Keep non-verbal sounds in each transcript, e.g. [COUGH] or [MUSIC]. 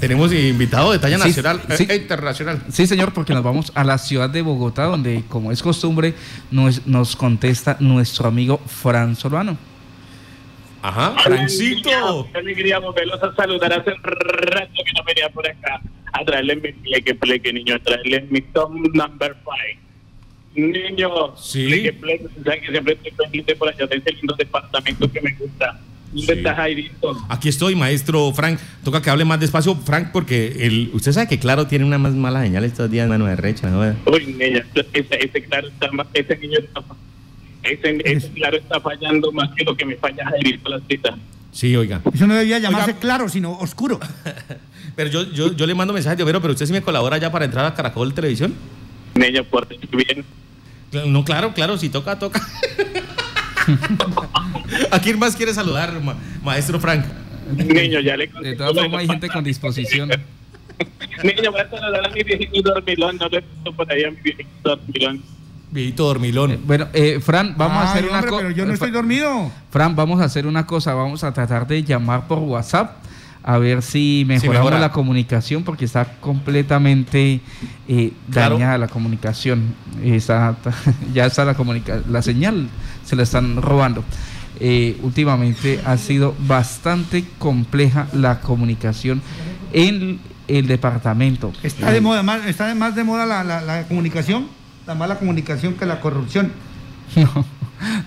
tenemos invitado de talla Sí, nacional sí. e internacional. Sí, señor, porque nos vamos a la ciudad de Bogotá, donde, como es costumbre, nos, nos contesta nuestro amigo Fran Solano. Ajá, Francito. Qué alegría volverlos a saludar. Hace un rato que no venía por acá a traerles mi pleque, pleque, niño, a traerles mi top number five. Niño, Sí. pleque, pleque, saben que siempre estoy pendiente por allá de ese lindo departamento que me gusta. ¿Dónde Sí. está Jairito? Aquí estoy, maestro Frank. Toca que hable más despacio, Frank, porque el, usted sabe que Claro tiene una más mala señal estos días, mano de recha. ¿no? Uy, niña, ese, ese claro está ese niño está, ese, ese claro está fallando más que lo que me falla Jairito la cita. Sí, oiga. Eso no debía llamarse Oiga. claro, sino oscuro. [LAUGHS] Pero yo, yo, yo le mando mensajes de Homero, pero usted sí me colabora ya para entrar a Caracol Televisión. Niña, fuerte, bien. No, claro, claro, si toca, toca. [LAUGHS] ¿A quién más quiere saludar, ma- maestro Frank? Niño, ya le De todas formas, hay gente con disposición. [LAUGHS] Niño, voy a saludar a mi viejito dormilón, no le por ahí a mi viejito dormilón. Viejito dormilón. Bueno, eh, Fran, vamos a Ay, hacer una hombre, cosa. Pero yo no estoy dormido. Fran, vamos a hacer una cosa. Vamos a tratar de llamar por WhatsApp a ver si mejoramos mejora. la comunicación porque está completamente eh, Claro. dañada la comunicación. Está, [LAUGHS] ya está la comunica la señal se la están robando. Eh, últimamente ha sido bastante compleja la comunicación en el departamento. Está de moda, más, está de más de moda la, la- la comunicación, la mala comunicación que la corrupción. [LAUGHS] No,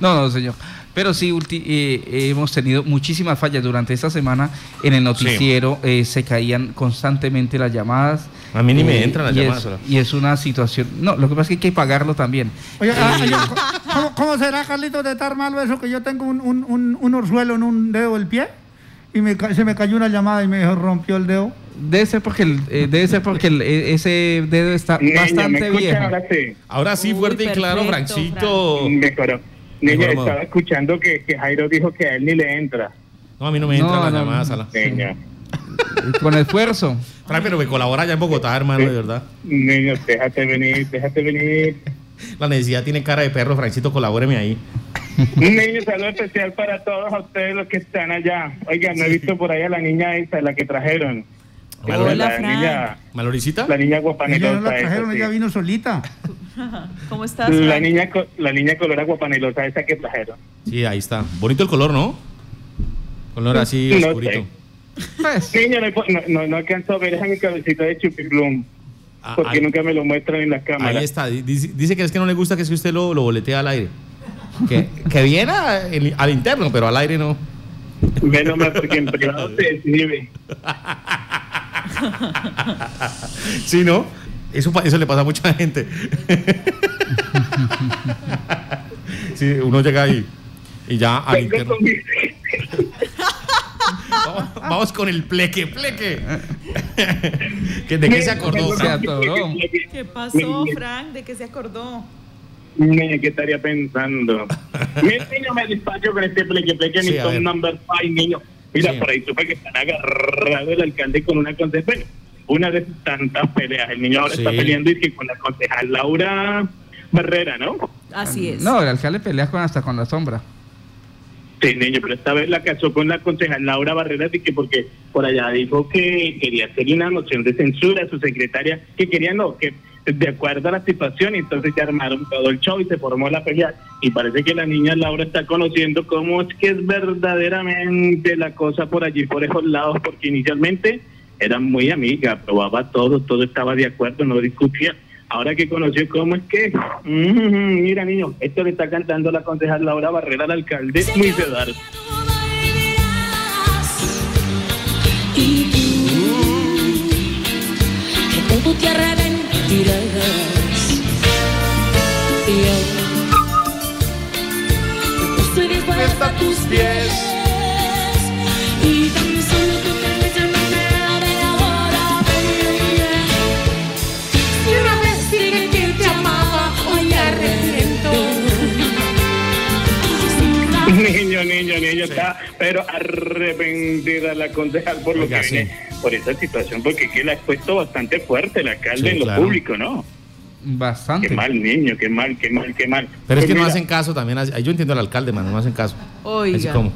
no, no, señor. Pero sí, ulti- eh, hemos tenido muchísimas fallas durante esta semana. En el noticiero eh, se caían constantemente las llamadas. A mí ni me Eh, entran las y llamadas, Es, y es una situación. No, lo que pasa es que hay que pagarlo también. Oye, ah, oye, ¿cómo, cómo será, Carlitos, de estar malo eso que yo tengo un, un, un, un orzuelo en un dedo del pie? Y me, se me cayó una llamada y me rompió el dedo. Debe ser porque, el- eh, debe ser porque el- eh, ese dedo está Niño, ¿me bastante viejo. ahora sí? Ahora sí, Uy, fuerte y claro, Franchito. Mejoró. Niña, estaba escuchando que, que Jairo dijo que a él ni le entra. No, a mí no me entran No, las no, llamadas. no. a la- Niña, Con esfuerzo. [LAUGHS] Frank, pero me colabora ya en Bogotá, hermano, de verdad. niño, déjate venir, déjate venir. [LAUGHS] La necesidad tiene cara de perro, Franchito, colabóreme ahí. Niño, saludo especial para todos ustedes los que están allá. Oiga, no he visto por ahí a la niña esa, la que trajeron. Hola, la Fran. niña, ¿Maloricita? la niña Ella no la esa, trajeron, sí. ella vino solita. [LAUGHS] [LAUGHS] ¿Cómo estás? La Frank? niña, co- la niña color guapanelosa esa que trajeron. Sí, ahí está. Bonito el color, ¿no? Color así No oscurito. sé. Pues, Niño, no, no, no, alcanzo a ver esa mi cabecita de chupiplum. Ah, Porque ahí, nunca me lo muestran en las cámaras. ahí está. Dice, dice que es que no le gusta que es que usted lo, lo boletea al aire. Que, que viene a- el- al interno, pero al aire no. Menos mal porque en privado se exhibe. [LAUGHS] Sí, ¿no? Eso, eso le pasa a mucha gente. [LAUGHS] Sí, uno llega ahí y ya al interno. Vamos, vamos con el pleque, pleque. [LAUGHS] ¿Que ¿De qué se acordó? Se atoró. ¿Qué pasó, Frank? ¿De qué se acordó? Niña, ¿qué estaría pensando? [LAUGHS] Mira, niño, me despacho con este pleque, pleque, Sí, mi son number five, niño. Mira, Sí. por ahí supe que están agarrado el alcalde con una concejal. Una de sus tantas peleas. El niño ahora Sí. está peleando y que con la concejal Laura Barrera, ¿no? Así es. no, el alcalde pelea con hasta con la sombra. Sí, niño, pero esta vez la casó con la concejal Laura Barrera, así que porque por allá dijo que quería hacer una moción de censura a su secretaria, que quería no, que de acuerdo a la situación, y entonces ya armaron todo el show y se formó la pelea. Y parece que la niña Laura está conociendo cómo es que es verdaderamente la cosa por allí, por esos lados, porque inicialmente eran muy amigas, probaba todo, todo estaba de acuerdo, no discutía. Ahora que conoció cómo es que, mm, mira niño, esto le está cantando la concejal Laura Barrera al alcalde Luis Eduardo. Y tú, que tú te arrepentirás. Y yo estoy dispuesta a tus pies. Pero arrepentida la concejal por lo Oiga, que sí. viene, por esa situación, porque que la ha puesto bastante fuerte el alcalde Sí, en lo claro. público, ¿no? Bastante. Qué mal, niño, qué mal, qué mal, qué mal. Pero es Pues que no mira, hacen caso también. así- Yo entiendo al alcalde, mano, no hacen caso. Así Oiga. como.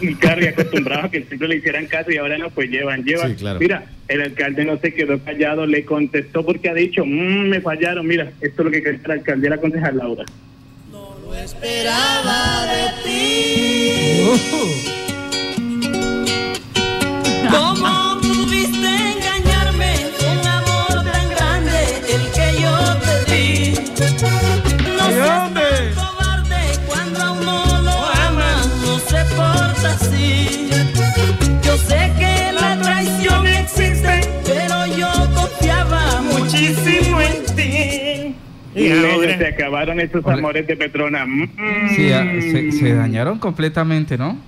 Y claro, y acostumbrados a que siempre le hicieran caso y ahora no, pues llevan, llevan. Sí, claro. Mira, el alcalde no se quedó callado, le contestó porque ha dicho, "Mm, me fallaron, mira, esto es lo que cree el alcalde la concejal Laura. Esperaba de ti. ¿Cómo Y ahora se acabaron esos amores de Petrona. Mm. Sí, ah, se, se dañaron completamente, ¿no?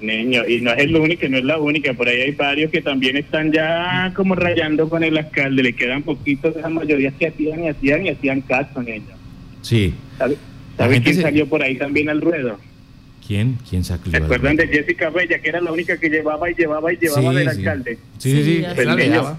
Niño, y no es el único, no es la única, por ahí hay varios que también están ya como rayando con el alcalde, le quedan poquitos de esas mayorías que hacían y hacían y hacían caso, niño. Sí. ¿Sabe, La ¿sabe quién se- salió por ahí también al ruedo? ¿Quién? ¿Quién sacó? ¿Se acuerdan de Jessica Bella, que era la única que llevaba y llevaba y llevaba Sí, del sí. alcalde? Sí, sí, sí. Sí, es Pues, la niño.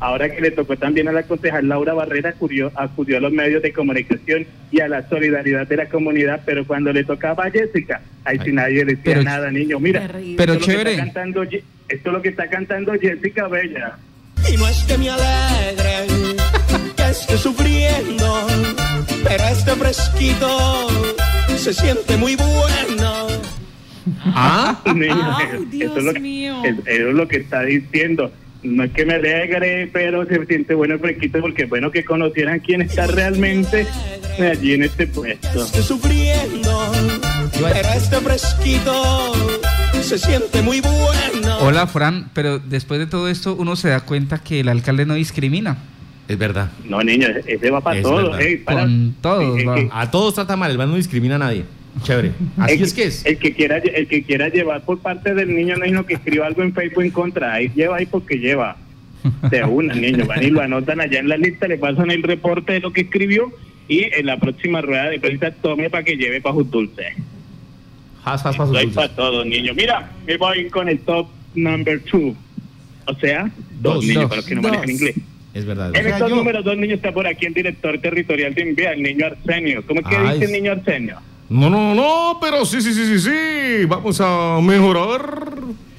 Ahora que le tocó también a la concejal Laura Barrera, acudió, acudió a los medios de comunicación y a la solidaridad de la comunidad, pero cuando le tocaba a Jessica, ahí sí Ay. nadie decía Pero- nada, niño. Mira. Pero esto es lo que chévere. está cantando esto es lo que está cantando Jessica Bella. Y no es que me alegre [LAUGHS] que esté sufriendo, pero este fresquito se siente muy bueno. Ah, [LAUGHS] Niño, Dios eso es lo mío. es- eso es lo que está diciendo. No es que me alegre, pero se siente bueno el fresquito porque es bueno que conocieran quién está realmente allí en este puesto. Esté sufriendo, pero este fresquito se siente muy bueno. Hola, Fran, pero después de todo esto uno se da cuenta que el alcalde no discrimina. es verdad. No, niño, ese va para Es todos. para- Con todos, Sí, va. que- A todos trata mal, el no discrimina a nadie. Chévere. Así el, es que es. El que quiera, el que quiera llevar por parte del niño, niño que escriba algo en Facebook en contra, ahí lleva ahí porque lleva. De una, [LAUGHS] niño, van y lo anotan allá en la lista, le pasan el reporte de lo que escribió y en la próxima rueda de prensa tome para que lleve para sus dulces. Has, has, Estoy dulces. para todo, niño. Mira, me voy con el top number two. O sea, dos, Dos, niños, dos, para los que no dos. manejan inglés. Es verdad. es En verdad. el top yo. número dos, niño, está por aquí el director territorial de Envía, el niño Arsenio. ¿Cómo es que Ay, dice el niño Arsenio? No, no, no, pero sí, sí, sí, sí, sí. Vamos a mejorar.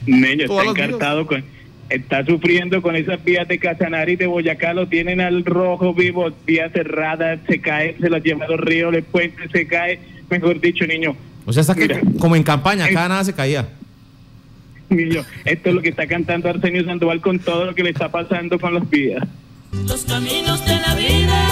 Niño, está encartado con... Está sufriendo con esas vías de Casanare y de Boyacá, lo tienen al rojo vivo, vías cerradas, se cae, se las lleva a los ríos, el puente se cae, mejor dicho, niño, O sea, está que, como en campaña, cada nada se caía. niño, esto es lo que está cantando Arsenio Sandoval con todo lo que le está pasando con los vías. Los caminos de la vida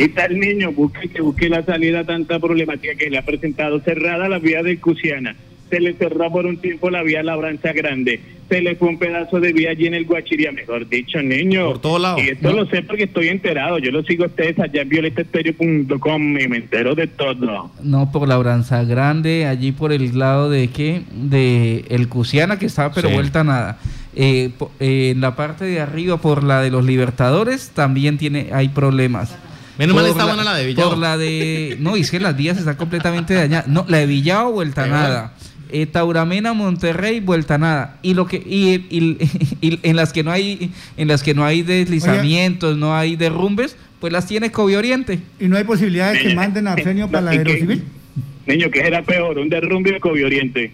Ahí está el niño, busque que busque la salida a tanta problemática que le ha presentado. Cerrada la vía de Cusiana, se le cerró por un tiempo la vía Labranza Grande, se le fue un pedazo de vía allí en el Guachiría, mejor dicho, niño. Por todos lados. Y esto No. lo sé porque estoy enterado, yo lo sigo a ustedes allá en violetaestereo.com y me entero de todo. No, por la Branza Grande, allí por el lado de qué? De el Cusiana, que estaba pero Sí. vuelta nada. Eh, eh, en la parte de arriba, por la de los Libertadores, también tiene hay problemas. Menos mal Por está buena la de Villao. Por la de... No, es que las vías están completamente dañadas. No, la de Villao, vuelta nada. Eh, Tauramena, Monterrey, vuelta nada. Y lo que y, y- y en las que no hay en las que no hay deslizamientos, no hay derrumbes, pues las tiene Covi Oriente. Y no hay posibilidad de que manden a Arsenio no, para la aerocivil. Niño, ¿qué era peor? ¿Un derrumbe o Oriente?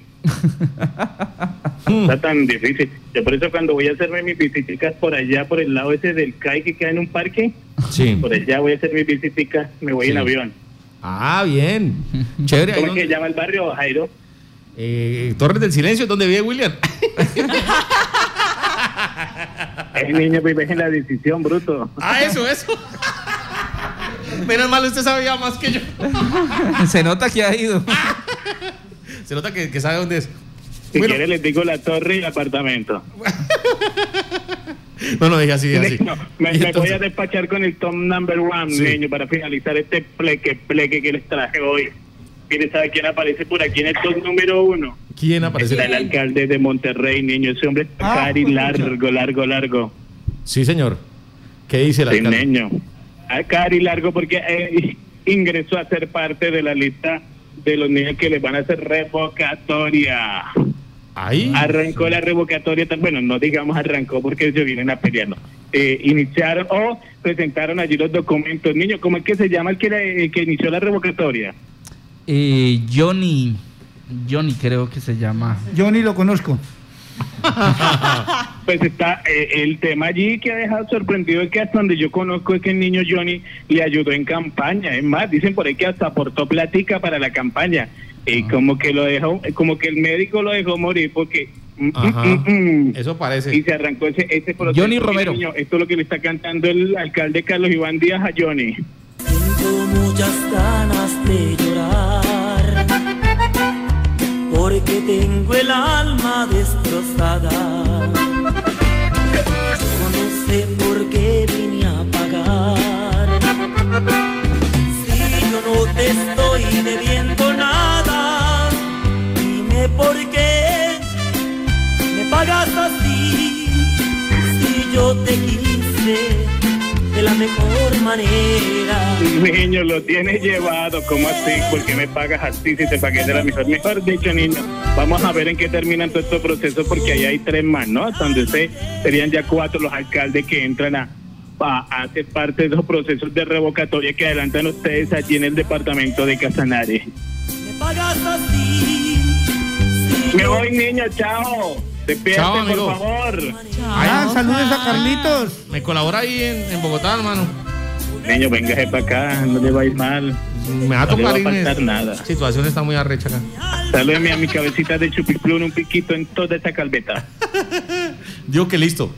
Está tan difícil. Yo por eso cuando voy a hacerme mis visitas por allá, por el lado ese del CAI que queda en un parque, Sí. por allá voy a hacer mis visitas, me voy Sí. en avión. Ah, bien. Chévere. ¿Cómo es que llama el barrio, Jairo? eh, Torres del Silencio, donde vive William. El niño vive en la decisión, bruto. ah, eso, eso. Menos mal usted sabía más que yo. Se nota que ha ido. [LAUGHS] Se nota que, que sabe dónde es. Si Bueno. quiere les digo la torre y el apartamento. [LAUGHS] No, no, dije así, dije así. No, me, voy a despachar con el top number one, Sí. niño, para finalizar este pleque, pleque que les traje hoy. Mire, ¿sabe quién aparece por aquí en el top número uno? ¿Quién aparece? Está el alcalde de Monterrey, niño. Ese hombre está Ah, cari pues, largo, largo, largo. Sí, señor. ¿Qué dice el Sí, alcalde? niño. A Cari Largo porque eh, ingresó a ser parte de la lista de los niños que les van a hacer revocatoria. Ahí. Arrancó la revocatoria, tan- bueno, no digamos arrancó porque ellos vienen a pelear, no. Eh, iniciaron o presentaron allí los documentos. Niño, ¿cómo es que se llama el que, le- el que inició la revocatoria? Eh, Johnny, Johnny creo que se llama. Ni lo conozco. [LAUGHS] Pues está eh, el tema allí que ha dejado sorprendido es que hasta donde yo conozco es que el niño Johnny le ayudó en campaña. Es más, dicen por ahí que hasta aportó plática para la campaña. Y como que lo dejó, como que el médico lo dejó morir porque... mm, Ajá. mm, mm, mm. Eso Y parece. se arrancó ese, ese proceso. Johnny Romero. niño, esto es lo que le está cantando el alcalde Carlos Iván Díaz a Johnny. Tengo muchas ganas de porque tengo el alma destrozada. No sé por qué vine a pagar. Si yo no te estoy debiendo nada, dime por qué me pagas así. Si yo te quise la mejor manera. Niño, lo tienes llevado, ¿cómo así? ¿Por qué me pagas así si te pagué de la mejor? Mejor dicho, niño, vamos a ver en qué terminan todos estos procesos porque ahí hay tres más, ¿no? Hasta donde sé, serían ya cuatro los alcaldes que entran a, hacer parte de esos procesos de revocatoria que adelantan ustedes allí en el departamento de Casanare. Me pagas así. si Me yo voy, niño, chao. Despierte, Chao, por amigo. favor. Ah, saludos a Carlitos. Me colabora ahí en, en Bogotá, hermano. Niño, véngase para acá, no le va a ir mal. Me va a No le va tocar a faltar nada. La situación está muy arrecha acá. Salúdeme a mi cabecita de chupiplún, un piquito en toda esta calveta. [LAUGHS] Digo que listo.